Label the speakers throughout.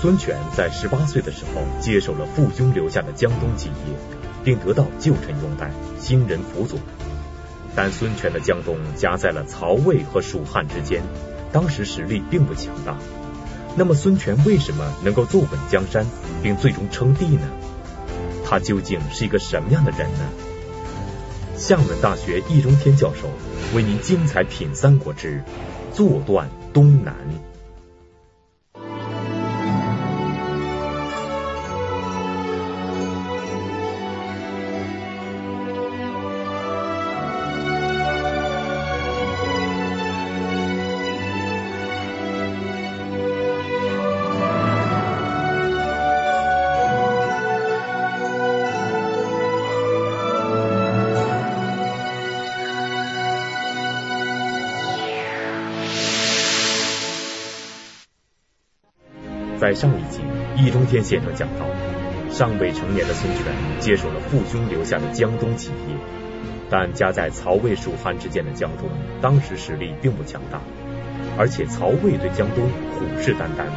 Speaker 1: 孙权在十八岁的时候接手了父兄留下的江东基业，并得到旧臣拥戴，新人辅佐。但孙权的江东夹在了曹魏和蜀汉之间，当时实力并不强大。那么孙权为什么能够坐稳江山，并最终称帝呢？他究竟是一个什么样的人呢？厦门大学易中天教授为您精彩品《三国志》，坐断东南。在上一集，易中天先生讲到，尚未成年的孙权接手了父兄留下的江东企业，但夹在曹魏蜀汉之间的江东，当时实力并不强大，而且曹魏对江东虎视眈眈，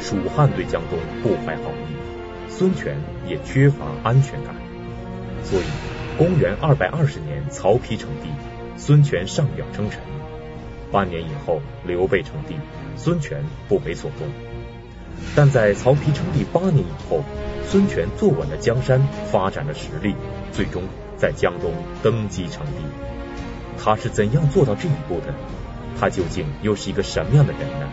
Speaker 1: 蜀汉对江东不怀好意，孙权也缺乏安全感，所以公元二百二十年，曹丕称帝，孙权上表称臣，半年以后，刘备称帝，孙权不为所动。但在曹丕称帝八年以后，孙权坐稳了江山，发展了实力，最终在江东登基称帝。他是怎样做到这一步的？他究竟又是一个什么样的人呢？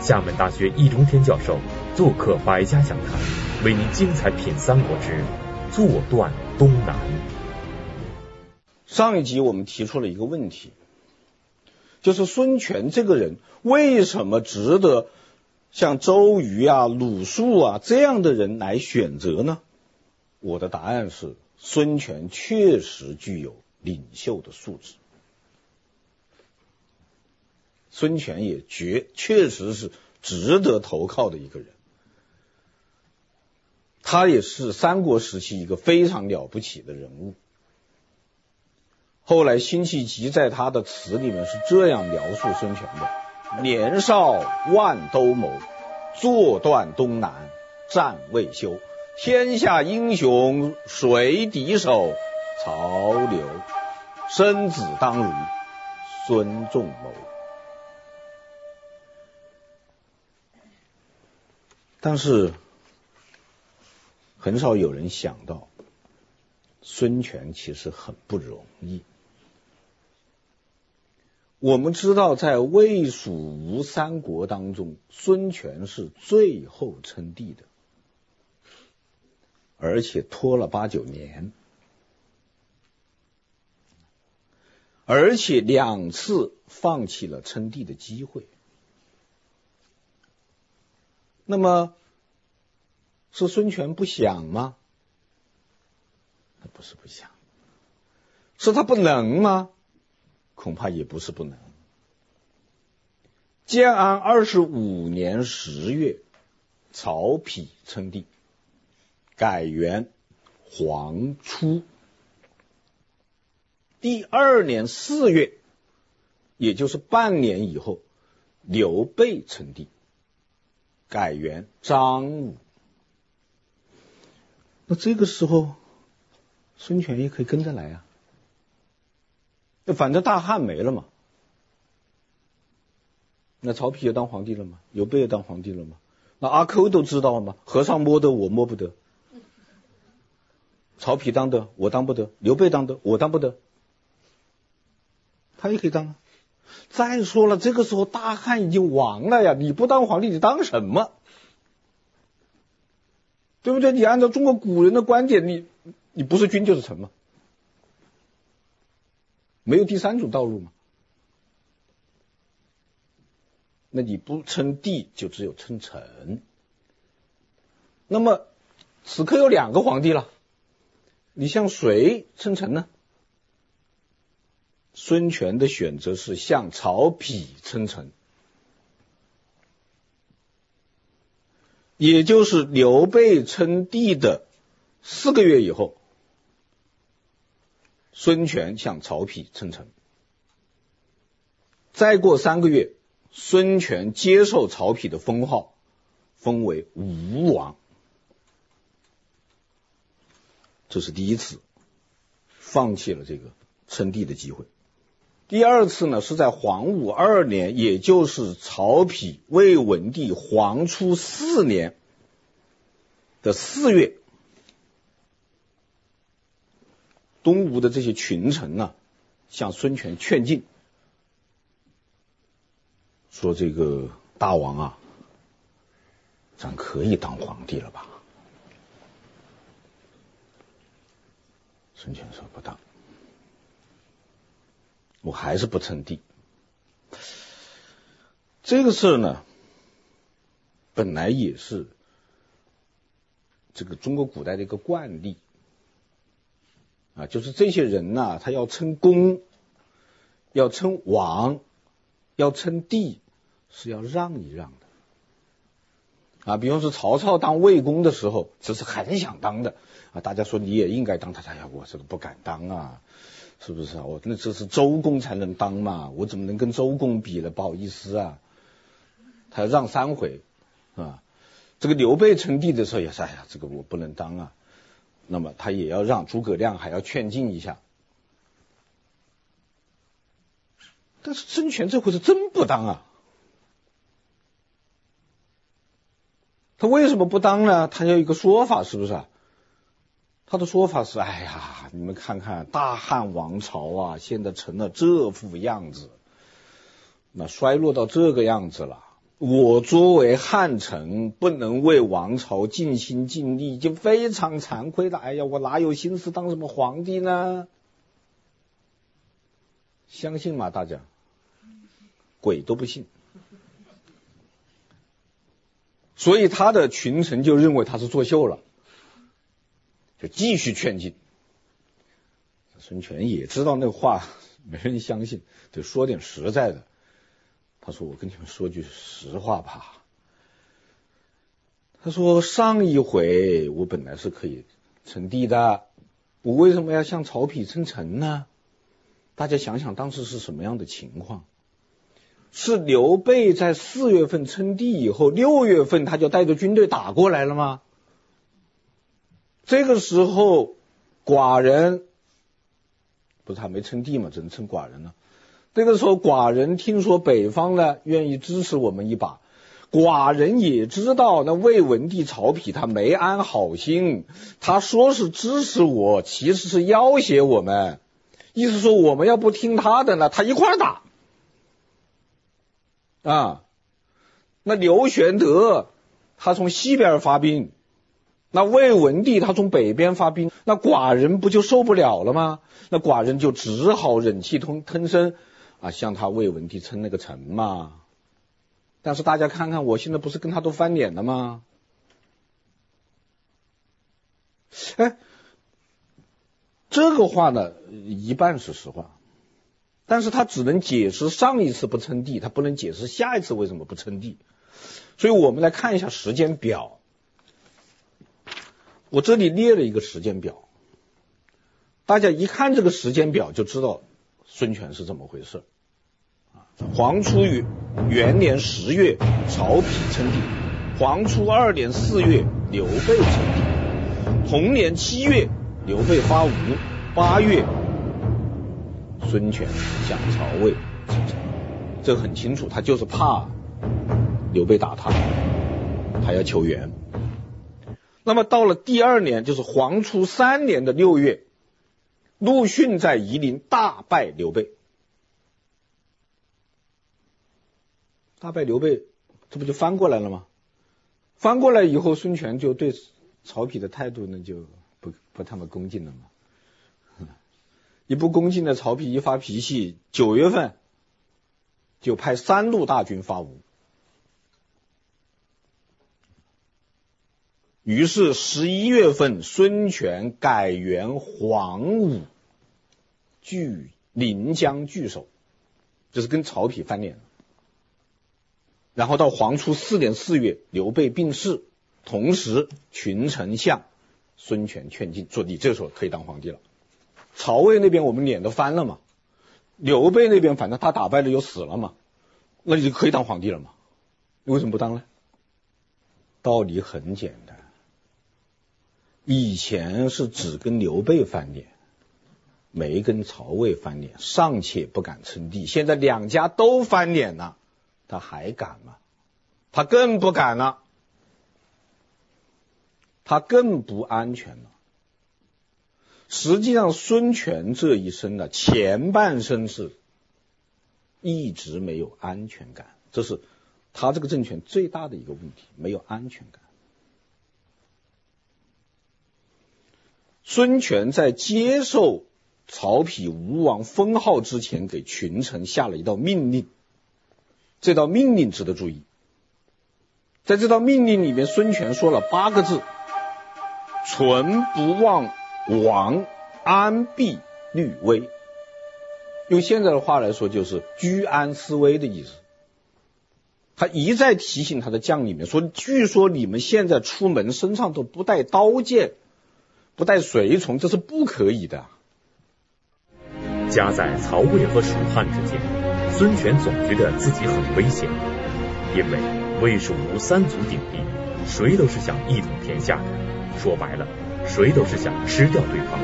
Speaker 1: 厦门大学易中天教授做客百家讲坛，为您精彩品《三国志》，坐断东南。
Speaker 2: 上一集我们提出了一个问题，就是孙权这个人为什么值得？像周瑜啊、鲁肃啊这样的人来选择呢？我的答案是，孙权确实具有领袖的素质，孙权也绝确实是值得投靠的一个人，他也是三国时期一个非常了不起的人物。后来辛弃疾在他的词里面是这样描述孙权的。年少万兜鍪，坐断东南，战未休。天下英雄谁敌手？曹刘。生子当如孙仲谋。但是，很少有人想到，孙权其实很不容易。我们知道，在魏、蜀、吴三国当中，孙权是最后称帝的，而且拖了八九年，而且两次放弃了称帝的机会。那么，是孙权不想吗？那不是不想，是他不能吗？恐怕也不是不能。建安二十五年十月，曹丕称帝，改元黄初。第二年四月，也就是半年以后，刘备称帝，改元张武。那这个时候，孙权也可以跟着来啊。反正大汉没了嘛，那曹丕也当皇帝了嘛，刘备也当皇帝了嘛，那阿 Q 都知道了嘛，和尚摸得我摸不得，曹丕当的我当不得，刘备当的我当不得，他也可以当啊。再说了，这个时候大汉已经亡了呀，你不当皇帝，你当什么？对不对？你按照中国古人的观点，你你不是君就是臣嘛。没有第三种道路吗？那你不称帝，就只有称臣。那么此刻有两个皇帝了，你向谁称臣呢？孙权的选择是向曹丕称臣，也就是刘备称帝的四个月以后。孙权向曹丕称臣，再过三个月，孙权接受曹丕的封号，封为吴王，这是第一次放弃了这个称帝的机会。第二次呢，是在黄武二年，也就是曹丕、魏文帝黄初四年的四月，东吴的这些群臣呢，向孙权劝进，说：“这个大王啊，咱可以当皇帝了吧？”孙权说：“不当。”我还是不称帝，这个事儿呢，本来也是这个中国古代的一个惯例啊，就是这些人呐，他要称公，要称王，要称帝，是要让一让的啊。比方说曹操当魏公的时候，只是很想当的啊，大家说你也应该当，他哎呀，我这个不敢当啊。是不是啊？我那这是周公才能当嘛，我怎么能跟周公比呢？不好意思啊，他要让三回，啊，这个刘备称帝的时候也是，哎呀，这个我不能当啊。那么他也要让诸葛亮还要劝进一下。但是孙权这回是真不当啊。他为什么不当呢？他有一个说法，是不是？他的说法是：哎呀，你们看看大汉王朝啊，现在成了这副样子，那衰落到这个样子了。我作为汉臣，不能为王朝尽心尽力，就非常惭愧的。哎呀，我哪有心思当什么皇帝呢？相信吗？大家，鬼都不信。所以他的群臣就认为他是作秀了。就继续劝进，孙权也知道那话没人相信，就说点实在的。他说：“我跟你们说句实话吧。”他说：“上一回我本来是可以称帝的，我为什么要向曹丕称臣呢？大家想想当时是什么样的情况？是刘备在四月份称帝以后，六月份他就带着军队打过来了吗？”这个时候，寡人不是还没称帝嘛，只能称寡人了。这个时候，寡人听说北方呢愿意支持我们一把，寡人也知道那魏文帝曹丕他没安好心，他说是支持我，其实是要挟我们，意思说我们要不听他的呢，他一块打啊。那刘玄德他从西边发兵。那魏文帝他从北边发兵，那寡人不就受不了了吗？那寡人就只好忍气吞吞声啊，向他魏文帝称那个臣嘛。但是大家看看，我现在不是跟他都翻脸了吗？哎，这个话呢，一半是实话，但是他只能解释上一次不称帝，他不能解释下一次为什么不称帝。所以我们来看一下时间表。我这里列了一个时间表，大家一看这个时间表就知道孙权是怎么回事。啊，黄初元年十月，曹丕称帝；黄初二年四月，刘备称帝；同年七月，刘备发吴；八月，孙权向曹魏称臣。这很清楚，他就是怕刘备打他，他要求援。那么到了第二年，就是黄初三年的六月，陆逊在夷陵大败刘备。大败刘备，这不就翻过来了吗？翻过来以后，孙权就对曹丕的态度呢，就不不那么恭敬了嘛。一不恭敬的曹丕一发脾气，九月份就派三路大军发吴。于是十一月份，孙权改元黄武，据临江据守，就是跟曹丕翻脸。然后到黄初四年四月，刘备病逝，同时群臣向孙权劝进，说你这时候可以当皇帝了。曹魏那边我们脸都翻了嘛，刘备那边反正他打败了又死了嘛，那你就可以当皇帝了嘛？你为什么不当呢？道理很简单，以前是只跟刘备翻脸，没跟曹魏翻脸，尚且不敢称帝。现在两家都翻脸了，他还敢吗？他更不敢了，他更不安全了。实际上，孙权这一生的，前半生是一直没有安全感，这是。他这个政权最大的一个问题，没有安全感。孙权在接受曹丕吴王封号之前，给群臣下了一道命令。这道命令值得注意，在这道命令里面，孙权说了八个字：“存不忘王，安必虑危。”用现在的话来说，就是居安思危的意思。他一再提醒他的将领们说：“据说你们现在出门身上都不带刀剑，不带随从，这是不可以的。”
Speaker 1: 夹在曹魏和蜀汉之间，孙权总觉得自己很危险，因为魏蜀吴三足鼎立，谁都是想一统天下的。说白了，谁都是想吃掉对方。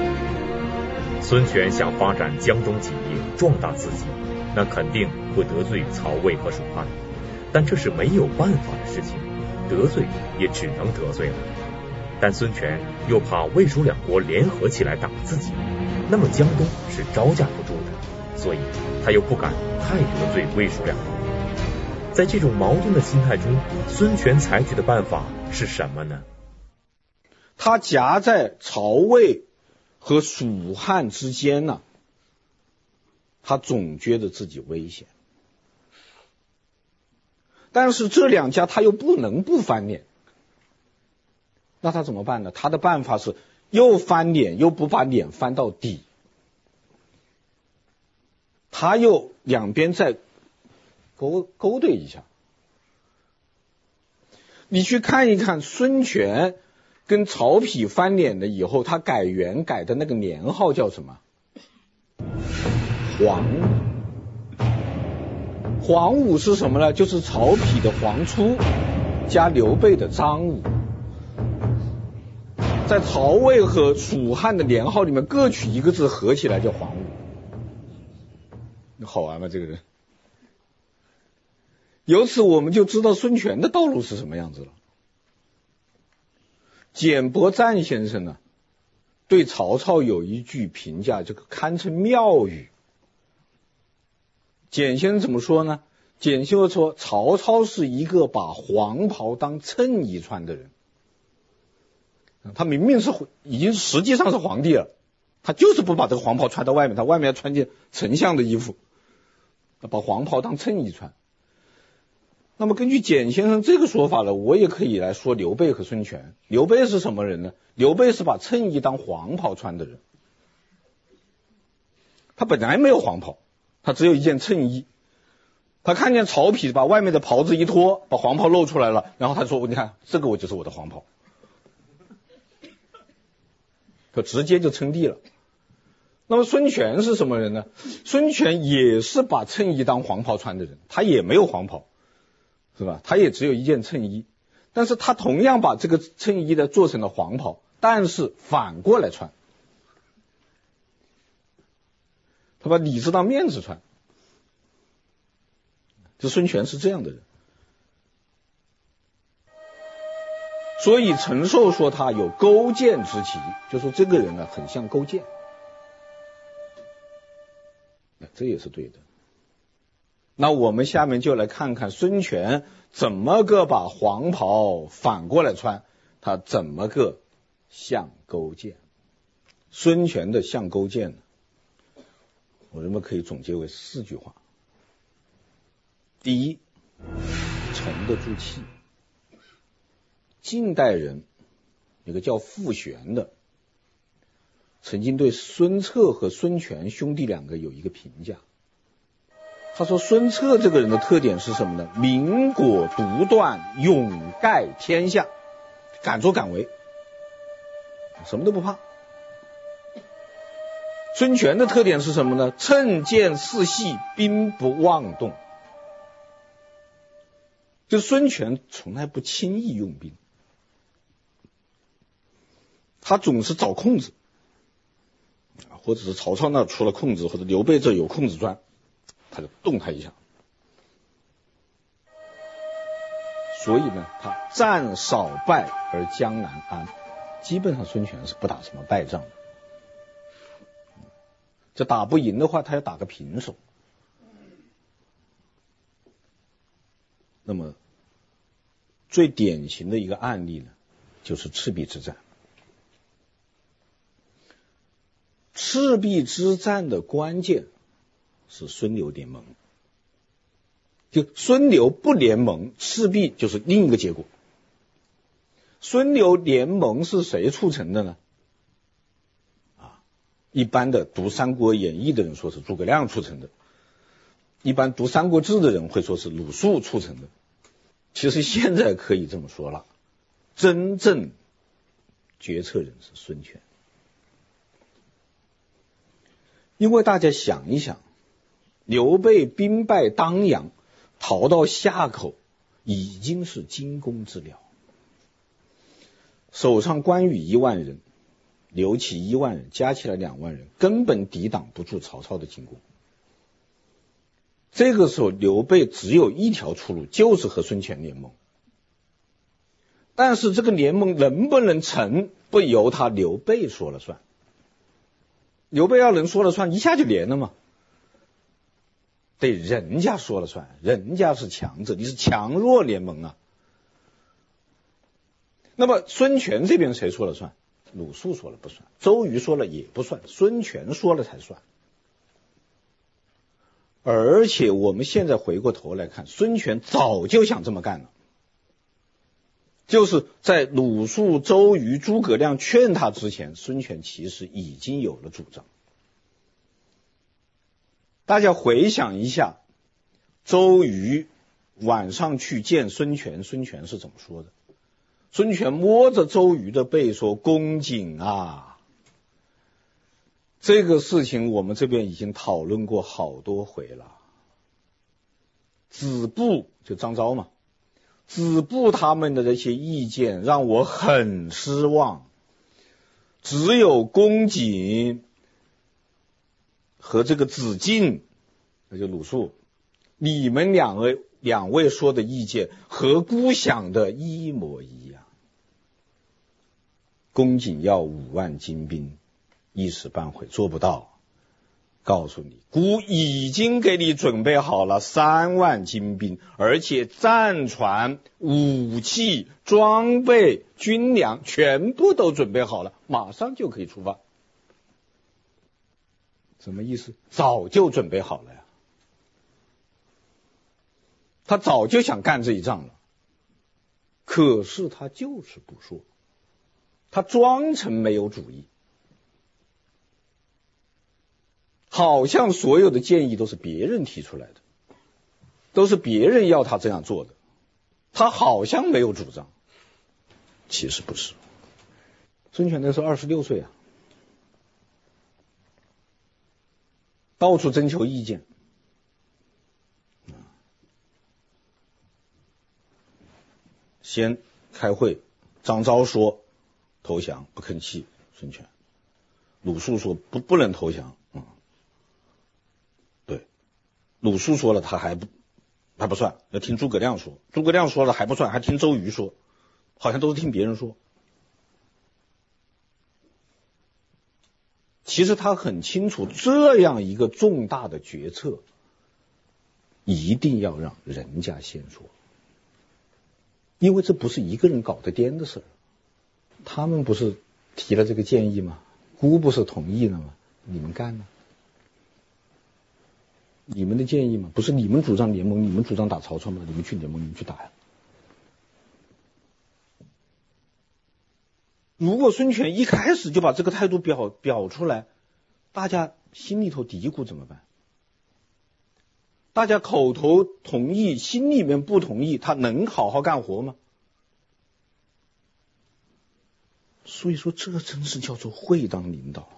Speaker 1: 孙权想发展江东企业，壮大自己，那肯定会得罪曹魏和蜀汉。但这是没有办法的事情，得罪也只能得罪了。但孙权又怕魏蜀两国联合起来打自己，那么江东是招架不住的，所以他又不敢太得罪魏蜀两国。在这种矛盾的心态中，孙权采取的办法是什么呢？
Speaker 2: 他夹在曹魏和蜀汉之间呢，他总觉得自己危险。但是这两家他又不能不翻脸，那他怎么办呢？他的办法是又翻脸又不把脸翻到底，他又两边再勾勾兑一下。你去看一看孙权跟曹丕翻脸了以后，他改元改的那个年号叫什么？黄。黄武是什么呢？就是曹丕的黄初加刘备的张武，在曹魏和蜀汉的年号里面各取一个字，合起来叫黄武。好玩吗？这个人。由此我们就知道孙权的道路是什么样子了。简伯赞先生呢，对曹操有一句评价，这个堪称妙语。简先生怎么说呢？简先生说，曹操是一个把黄袍当衬衣穿的人。他明明是已经实际上是皇帝了，他就是不把这个黄袍穿到外面，他外面要穿件丞相的衣服，把黄袍当衬衣穿。那么根据简先生这个说法呢，我也可以来说刘备和孙权。刘备是什么人呢？刘备是把衬衣当黄袍穿的人。他本来没有黄袍。他只有一件衬衣，他看见曹丕把外面的袍子一脱，把黄袍露出来了，然后他说：“你看，这个我就是我的黄袍。”他直接就称帝了。那么孙权是什么人呢？孙权也是把衬衣当黄袍穿的人，他也没有黄袍，是吧？他也只有一件衬衣，但是他同样把这个衬衣呢做成了黄袍，但是反过来穿。他把里子当面子穿，这孙权是这样的人，所以陈寿说他有勾践之奇，就说这个人呢很像勾践，这也是对的。那我们下面就来看看孙权怎么个把黄袍反过来穿，他怎么个像勾践？孙权的像勾践呢？我认为可以总结为四句话：第一，沉得住气。晋代人有个叫傅玄的，曾经对孙策和孙权兄弟两个有一个评价。他说孙策这个人的特点是什么呢？明果独断，勇盖天下，敢作敢为，什么都不怕。孙权的特点是什么呢？趁剑四系，兵不妄动。就孙权从来不轻易用兵，他总是找空子，或者是曹操那出了空子，或者刘备这有空子钻，他就动他一下。所以呢，他战少败而江南安，基本上孙权是不打什么败仗的。这打不赢的话，他要打个平手。那么最典型的一个案例呢，就是赤壁之战。赤壁之战的关键是孙刘联盟。就孙刘不联盟，赤壁就是另一个结果。孙刘联盟是谁促成的呢？啊，一般的读《三国演义》的人说是诸葛亮促成的，一般读《三国志》的人会说是鲁肃促成的。其实现在可以这么说了，真正决策人是孙权，因为大家想一想，刘备兵败当阳。逃到夏口已经是惊弓之鸟，手上关羽一万人，刘琦一万人，加起来两万人，根本抵挡不住曹操的进攻。这个时候，刘备只有一条出路，就是和孙权联盟。但是这个联盟能不能成，不由他刘备说了算。刘备要能说了算，一下就连了嘛。得人家说了算，人家是强者，你是强弱联盟啊。那么孙权这边谁说了算？鲁肃说了不算，周瑜说了也不算，孙权说了才算。而且我们现在回过头来看，孙权早就想这么干了，就是在鲁肃、周瑜、诸葛亮劝他之前，孙权其实已经有了主张。大家回想一下，周瑜晚上去见孙权，孙权是怎么说的？孙权摸着周瑜的背说：“公瑾啊，这个事情我们这边已经讨论过好多回了。子布就张昭嘛，子布他们的这些意见让我很失望，只有公瑾。”和这个子敬，那就鲁肃，你们两位两位说的意见和孤想的一模一样。公瑾要五万精兵，一时半会做不到。告诉你，孤已经给你准备好了三万精兵，而且战船、武器、装备、军粮全部都准备好了，马上就可以出发。什么意思？早就准备好了呀，他早就想干这一仗了，可是他就是不说，他装成没有主意，好像所有的建议都是别人提出来的，都是别人要他这样做的，他好像没有主张，其实不是。孙权那时候二十六岁啊。到处征求意见，先开会，张昭说投降不吭气，孙权，鲁肃说不不能投降，鲁肃说了他还不还不算，要听诸葛亮说，诸葛亮说了还不算，还听周瑜说，好像都是听别人说。其实他很清楚，这样一个重大的决策，一定要让人家先说，因为这不是一个人搞得掂的事儿。他们不是提了这个建议吗？孤不是同意了吗？你们干呢？你们的建议吗？不是你们主张联盟，你们主张打曹操吗？你们去联盟，你们去打呀。如果孙权一开始就把这个态度表表出来，大家心里头嘀咕怎么办？大家口头同意，心里面不同意，他能好好干活吗？所以说，这真是叫做会当领导，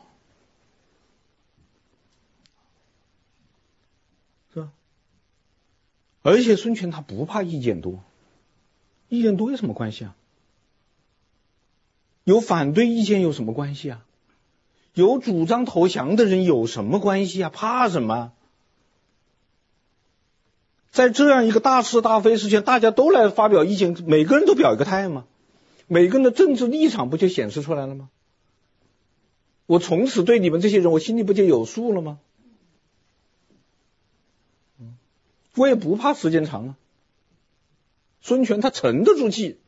Speaker 2: 是吧？而且孙权他不怕意见多，意见多有什么关系啊？有反对意见有什么关系啊？有主张投降的人有什么关系啊？怕什么？在这样一个大是大非事情，大家都来发表意见，每个人都表一个态吗？每个人的政治立场不就显示出来了吗？我从此对你们这些人，我心里不就有数了吗？我也不怕时间长啊。孙权他沉得住气。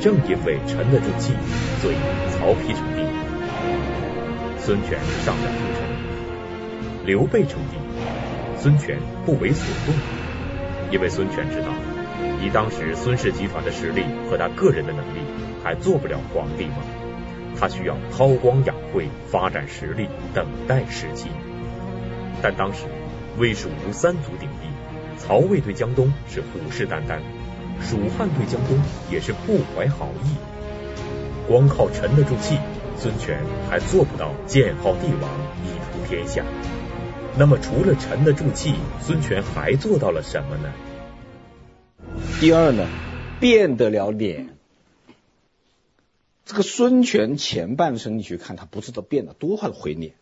Speaker 1: 正因为沉得住气，所以曹丕称帝，孙权上表称臣；刘备称帝，孙权不为所动，因为孙权知道，以当时孙氏集团的实力和他个人的能力，还做不了皇帝吗？他需要韬光养晦，发展实力，等待时机。但当时魏蜀吴三足鼎立，曹魏对江东是虎视眈眈。蜀汉对江东也是不怀好意，光靠沉得住气，孙权还做不到建号帝王，一统天下。那么除了沉得住气，孙权还做到了什么呢？
Speaker 2: 第二呢，变得了脸。这个孙权前半生你去看，他不知道变了多少回脸。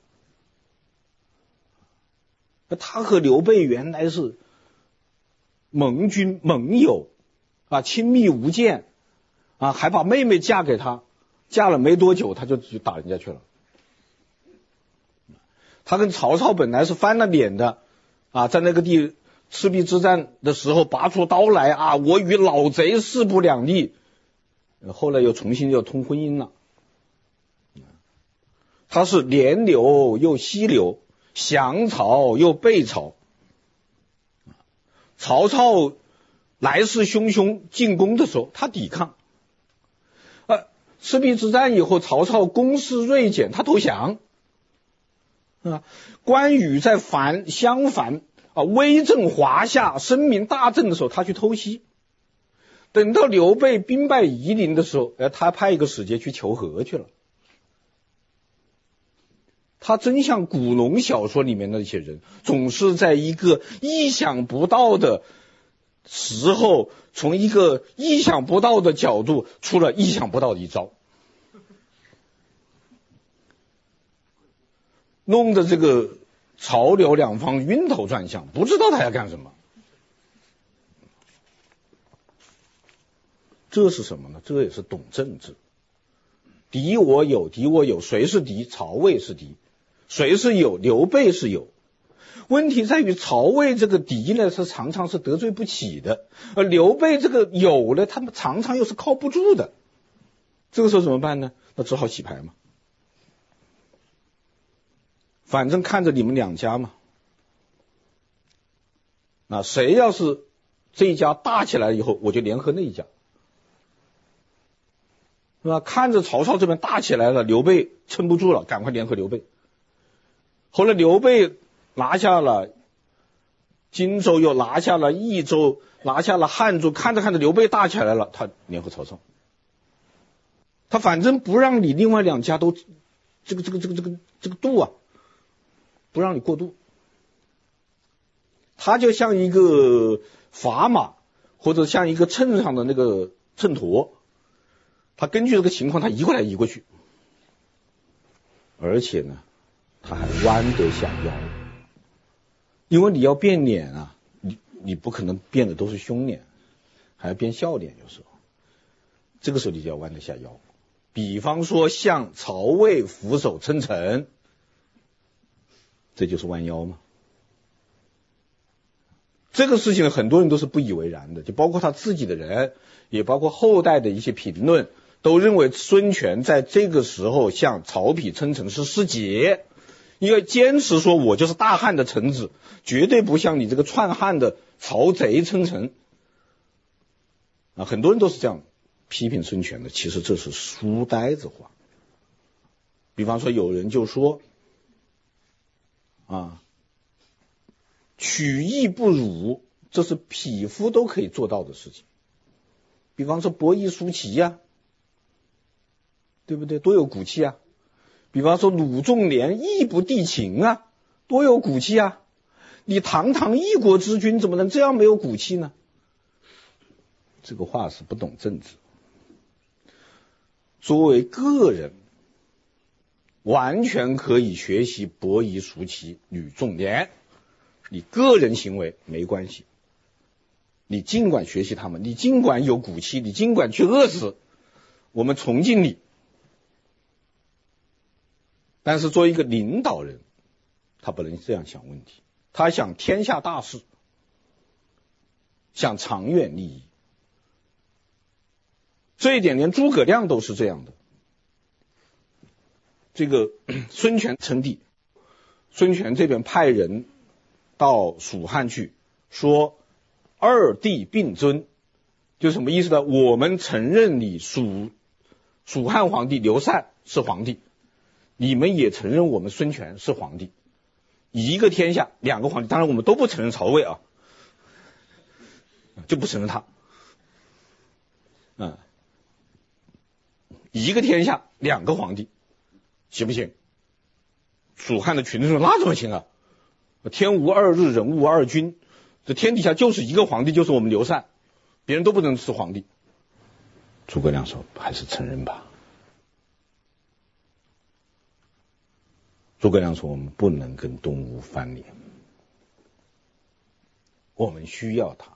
Speaker 2: 他和刘备原来是盟军盟友。啊，亲密无间，啊，还把妹妹嫁给他，嫁了没多久，他就去打人家去了。他跟曹操本来是翻了脸的，啊，在那个地赤壁之战的时候拔出刀来啊，我与老贼势不两立，后来又重新又通婚姻了。他是连刘又息刘，降曹又背曹，曹操。来势汹汹进攻的时候，他抵抗。呃，赤壁之战以后，曹操攻势锐减，他投降。啊，关羽在反襄樊啊，威震华夏，声名大振的时候，他去偷袭。等到刘备兵败夷陵的时候，哎，他派一个使节去求和去了。他真像古龙小说里面那些人，总是在一个意想不到的。时候从一个意想不到的角度出了意想不到的一招，弄得这个曹刘两方晕头转向，不知道他要干什么。这是什么呢？这也是懂政治。敌我有，敌我有，谁是敌？曹魏是敌。谁是友？刘备是友。问题在于曹魏这个敌呢，是常常是得罪不起的；而刘备这个友呢，他们常常又是靠不住的。这个时候怎么办呢？那只好洗牌嘛。反正看着你们两家嘛，啊，谁要是这一家大起来以后，我就联合那一家，是吧？看着曹操这边大起来了，刘备撑不住了，赶快联合刘备。后来刘备。拿下了荆州，又拿下了益州，拿下了汉中。看着看着，刘备大起来了，他联合曹操。他反正不让你另外两家都这个这个这个这个这个渡啊，不让你过渡。他就像一个砝码，或者像一个秤上的那个秤砣，他根据这个情况，他移过来移过去，而且呢，他还弯得下腰。因为你要变脸啊，你你不可能变的都是凶脸，还要变笑脸，有时候，这个时候你就要弯得下腰。比方说向曹魏俯首称臣，这就是弯腰吗。这个事情很多人都是不以为然的，就包括他自己的人，也包括后代的一些评论，都认为孙权在这个时候向曹丕称臣是失节。因为坚持说，我就是大汉的臣子，绝对不像你这个篡汉的曹贼称臣啊！很多人都是这样批评孙权的，其实这是书呆子话。比方说，有人就说啊，取义不辱，这是匹夫都可以做到的事情。比方说，伯夷叔齐呀，对不对？多有骨气啊！比方说鲁仲连义不帝秦啊，多有骨气啊！你堂堂一国之君，怎么能这样没有骨气呢？这个话是不懂政治。作为个人，完全可以学习伯夷、叔齐、吕仲、连。你个人行为没关系，你尽管学习他们，你尽管有骨气，你尽管去饿死，我们崇敬你。但是作为一个领导人，他不能这样想问题，他想天下大事，想长远利益。这一点连诸葛亮都是这样的。这个 孙权称帝，孙权这边派人。到蜀汉去，说二帝并尊，就什么意思呢？我们承认你蜀蜀汉皇帝刘禅是皇帝，你们也承认我们孙权是皇帝，一个天下两个皇帝，当然我们都不承认曹魏啊，就不承认他，嗯，一个天下两个皇帝，行不行？蜀汉的群众说那怎么行啊？天无二日，人无二君，这天底下就是一个皇帝，就是我们刘禅，别人都不能是皇帝。诸葛亮说：“还是承认吧。”诸葛亮说：“我们不能跟东吴翻脸，我们需要他。”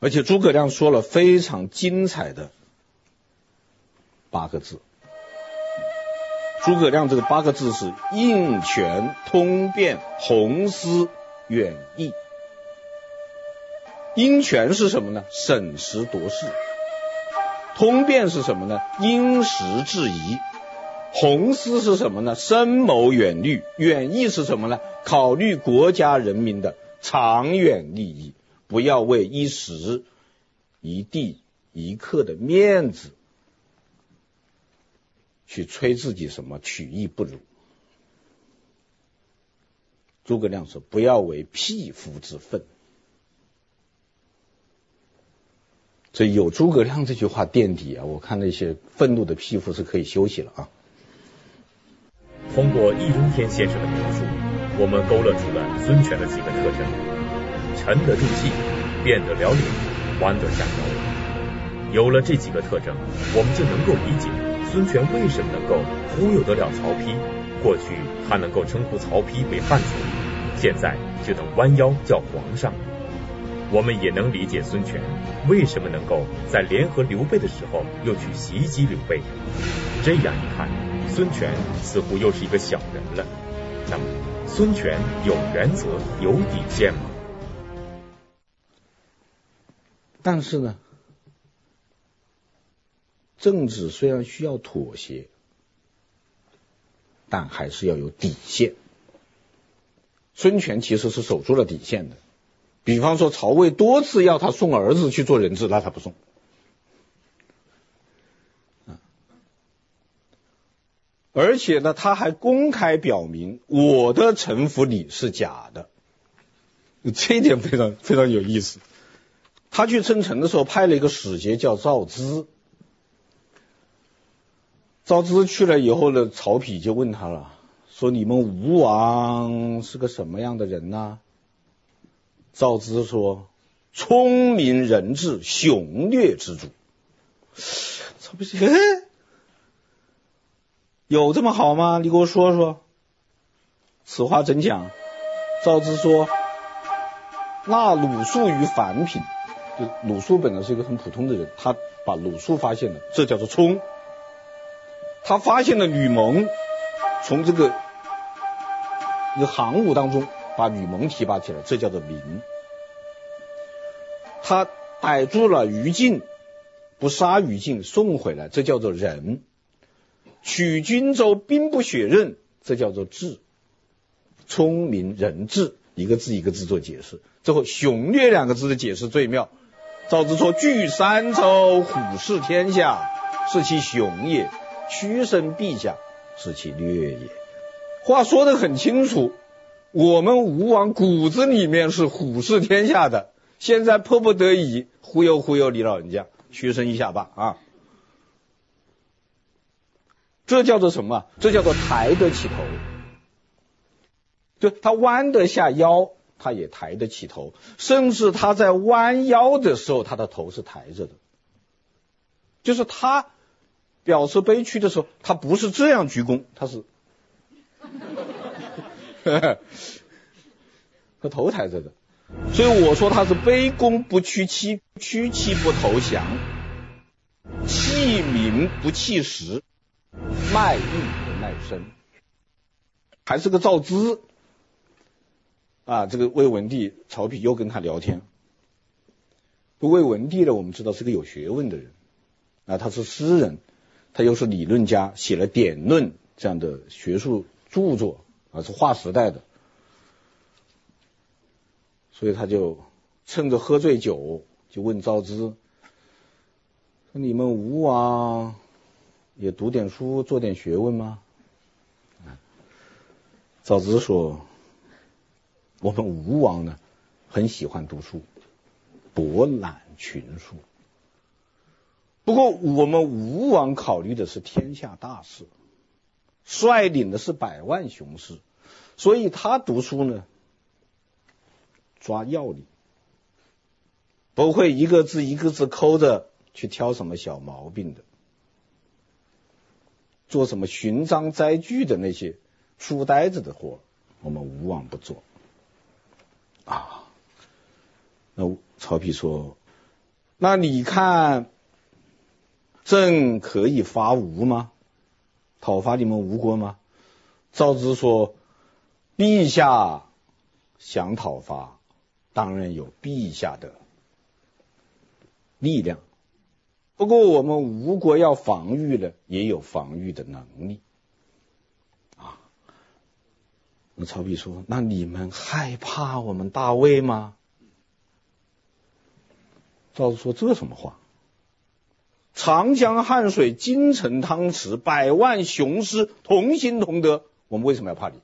Speaker 2: 而且诸葛亮说了非常精彩的八个字。诸葛亮这个八个字是应权、通变、宏思、远义。应权是什么呢？审时度势。通变是什么呢？因时制宜。宏思是什么呢？深谋远虑。远义是什么呢？考虑国家人民的长远利益，不要为一时、一地、一刻的面子。去吹自己什么曲意不如？诸葛亮说：“不要为匹夫之愤。”所以有诸葛亮这句话垫底啊，我看那些愤怒的匹夫是可以休息了啊。
Speaker 1: 通过易中天先生的描述，我们勾勒出了孙权的几个特征：沉得住气，变得了理，弯得下腰。有了这几个特征，我们就能够理解。孙权为什么能够忽悠得了曹丕？过去他能够称呼曹丕为汉族，现在就能弯腰叫皇上。我们也能理解孙权为什么能够在联合刘备的时候又去袭击刘备。这样一看，孙权似乎又是一个小人了。那么，孙权有原则、有底线吗？
Speaker 2: 但是呢？政治虽然需要妥协，但还是要有底线。孙权其实是守住了底线的。比方说，曹魏多次要他送儿子去做人质，那他不送。而且呢，他还公开表明我的臣服你是假的，这一点非常非常有意思。他去称臣的时候，派了一个使节叫赵咨。赵咨去了以后呢，曹丕就问他了，说：“你们吴王是个什么样的人呢？”赵咨说：“聪明人智，雄略之主。”曹丕说：“ 有这么好吗？你给我说说。”此话怎讲？赵咨说：“那鲁肃于凡品，鲁肃本来是一个很普通的人，他把鲁肃发现了，这叫做聪。”他发现了吕蒙，从这个一个行伍当中把吕蒙提拔起来，这叫做明。他逮住了于禁，不杀于禁，送回来，这叫做仁。取荆州兵不血刃，这叫做智。聪明人智，一个字一个字做解释。最后雄略两个字的解释最妙。赵咨说：“据三州，虎视天下，是其雄也。”屈身陛下，是其略也。话说得很清楚，我们吴王骨子里面是虎视天下的，现在迫不得已忽悠忽悠你老人家，屈身一下吧啊！这叫做什么？这叫做抬得起头。就他弯得下腰，他也抬得起头，甚至他在弯腰的时候，他的头是抬着的。就是他表示悲屈的时候，他不是这样鞠躬，他是，和头抬着的。所以我说他是卑躬不屈膝，屈膝不投降，弃名不弃实，卖艺不卖身，还是个造资。啊，这个魏文帝曹丕又跟他聊天。魏文帝呢，我们知道是个有学问的人，啊，他是诗人，他又是理论家，写了《典论》这样的学术著作，啊，是划时代的，所以他就趁着喝醉酒，就问赵资：“说你们吴王也读点书，做点学问吗？”赵资说。我们吴王呢，很喜欢读书，博览群书。不过我们吴王考虑的是天下大事，率领的是百万雄师，所以他读书呢，抓要领，不会一个字一个字抠着去挑什么小毛病的，做什么寻章摘句的那些书呆子的活，我们无往不做。啊，那曹丕说：“那你看，朕可以伐吴吗？讨伐你们吴国吗？”赵资说：“陛下想讨伐，当然有陛下的力量。不过我们吴国要防御了，也有防御的能力。”啊那曹丕说：“那你们害怕我们大魏吗？”赵子说：“这什么话？长江汉水，金城汤池，百万雄师，同心同德，我们为什么要怕你？”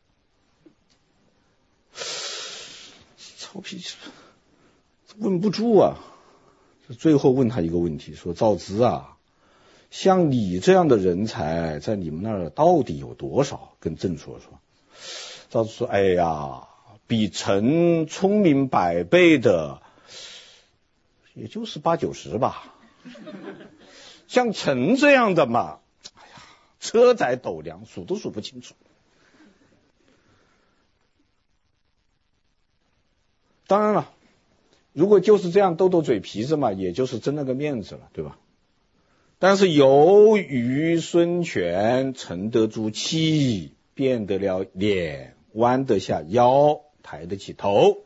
Speaker 2: 曹丕问不住啊，最后问他一个问题：“说赵子啊，像你这样的人才，在你们那儿到底有多少？跟朕说说。”赵子说：“哎呀，比臣聪明百倍的，也就是八九十吧。像臣这样的嘛，哎呀，车载斗量，数都数不清楚。当然了，如果就是这样斗斗嘴皮子嘛，也就是争那个面子了，对吧？但是由于孙权沉得住气，变得了脸。”弯得下腰，抬得起头，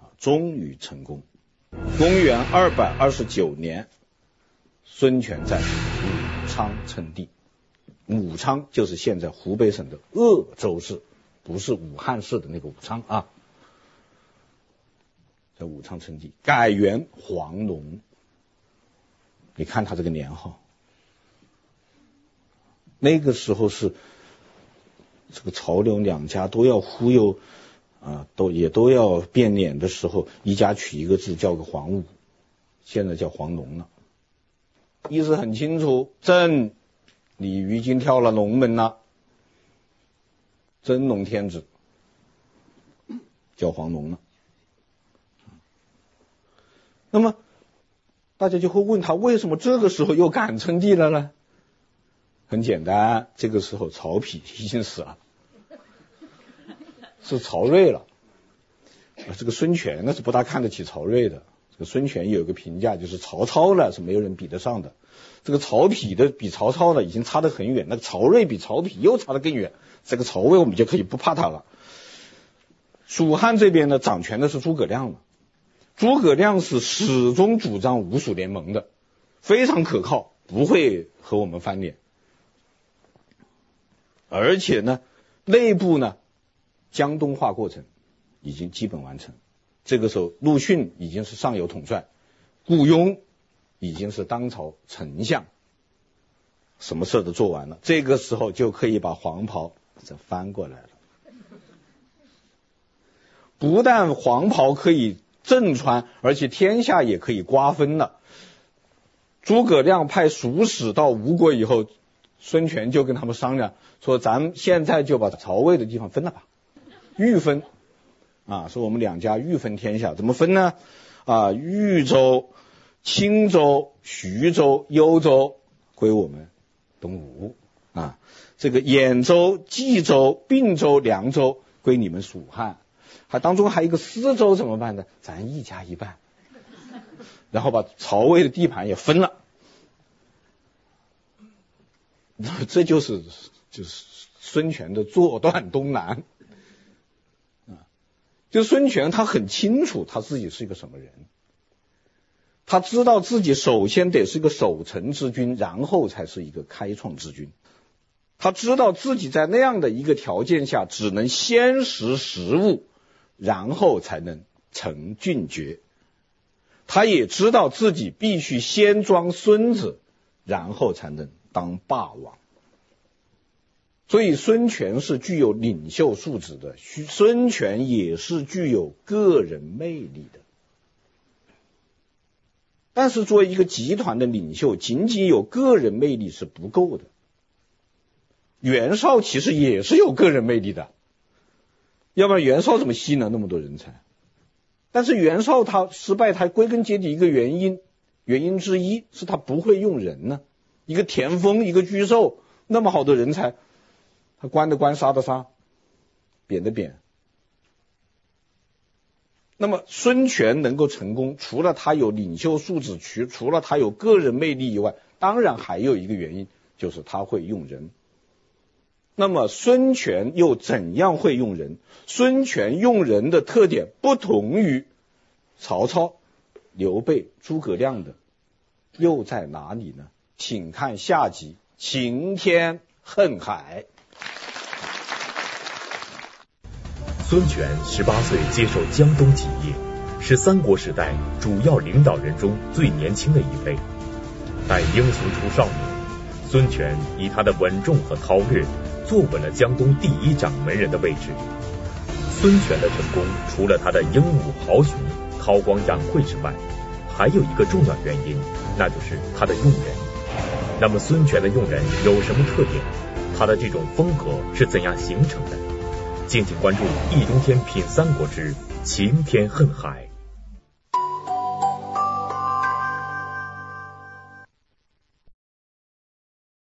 Speaker 2: 啊，终于成功。公元二百二十九年，孙权在武昌称帝。武昌就是现在湖北省的鄂州市，不是武汉市的那个武昌啊。在武昌称帝，改元黄龙。你看他这个年号，那个时候是。这个潮流两家都要忽悠啊，都也都要变脸的时候，一家取一个字，叫个黄武，现在叫黄龙了。意思很清楚，朕鲤鱼精跳了龙门了，真龙天子叫黄龙了。那么大家就会问他，为什么这个时候又敢称帝了呢？很简单，这个时候曹丕已经死了。是曹睿了，啊，这个孙权那是不大看得起曹睿的。这个孙权有一个评价，就是曹操呢是没有人比得上的。这个曹丕的比曹操呢已经差得很远，那个曹睿比曹丕又差得更远。这个曹魏我们就可以不怕他了。蜀汉这边呢掌权的是诸葛亮了，诸葛亮是始终主张吴蜀联盟的，非常可靠，不会和我们翻脸。而且呢，内部呢。江东化过程已经基本完成，这个时候陆逊已经是上游统帅，雇佣已经是当朝丞相，什么事都做完了，这个时候就可以把黄袍再翻过来了。不但黄袍可以正川，而且天下也可以瓜分了。诸葛亮派蜀使到吴国以后，孙权就跟他们商量说：“咱们现在就把曹魏的地方分了吧。”豫分啊，说我们两家欲分天下，怎么分呢？啊，豫州青州、徐州、幽州归我们东吴啊，这个兖州、冀州、并州、凉州归你们蜀汉，他当中还有一个司州怎么办呢？咱一家一半，然后把曹魏的地盘也分了，这就是就是孙权的坐断东南啊，就孙权他很清楚他自己是一个什么人。他知道自己首先得是一个守成之君，然后才是一个开创之君。他知道自己在那样的一个条件下，只能先识时务，然后才能成俊杰。他也知道自己必须先装孙子，然后才能当霸王。所以孙权是具有领袖素质的，孙权也是具有个人魅力的。但是作为一个集团的领袖，仅仅有个人魅力是不够的。袁绍其实也是有个人魅力的，要不然袁绍怎么吸纳那么多人才？但是袁绍他失败，他归根结底一个原因，原因之一是他不会用人呢。一个田丰，一个沮授，那么好的人才，他关的关，杀的杀，贬的贬。那么孙权能够成功，除了他有领袖素质，除除了他有个人魅力以外，当然还有一个原因，就是他会用人。那么孙权又怎样会用人？孙权用人的特点不同于曹操、刘备、诸葛亮的，又在哪里呢？请看下集《晴天恨海》。
Speaker 1: 孙权十八岁接受江东起义，是三国时代主要领导人中最年轻的一位。但英雄出少年，孙权以他的稳重和韬略，坐稳了江东第一掌门人的位置。孙权的成功，除了他的英武豪雄、韬光养晦之外，还有一个重要原因，那就是他的用人。那么孙权的用人有什么特点？他的这种风格是怎样形成的？敬请关注《易中天品三国之晴天恨海》。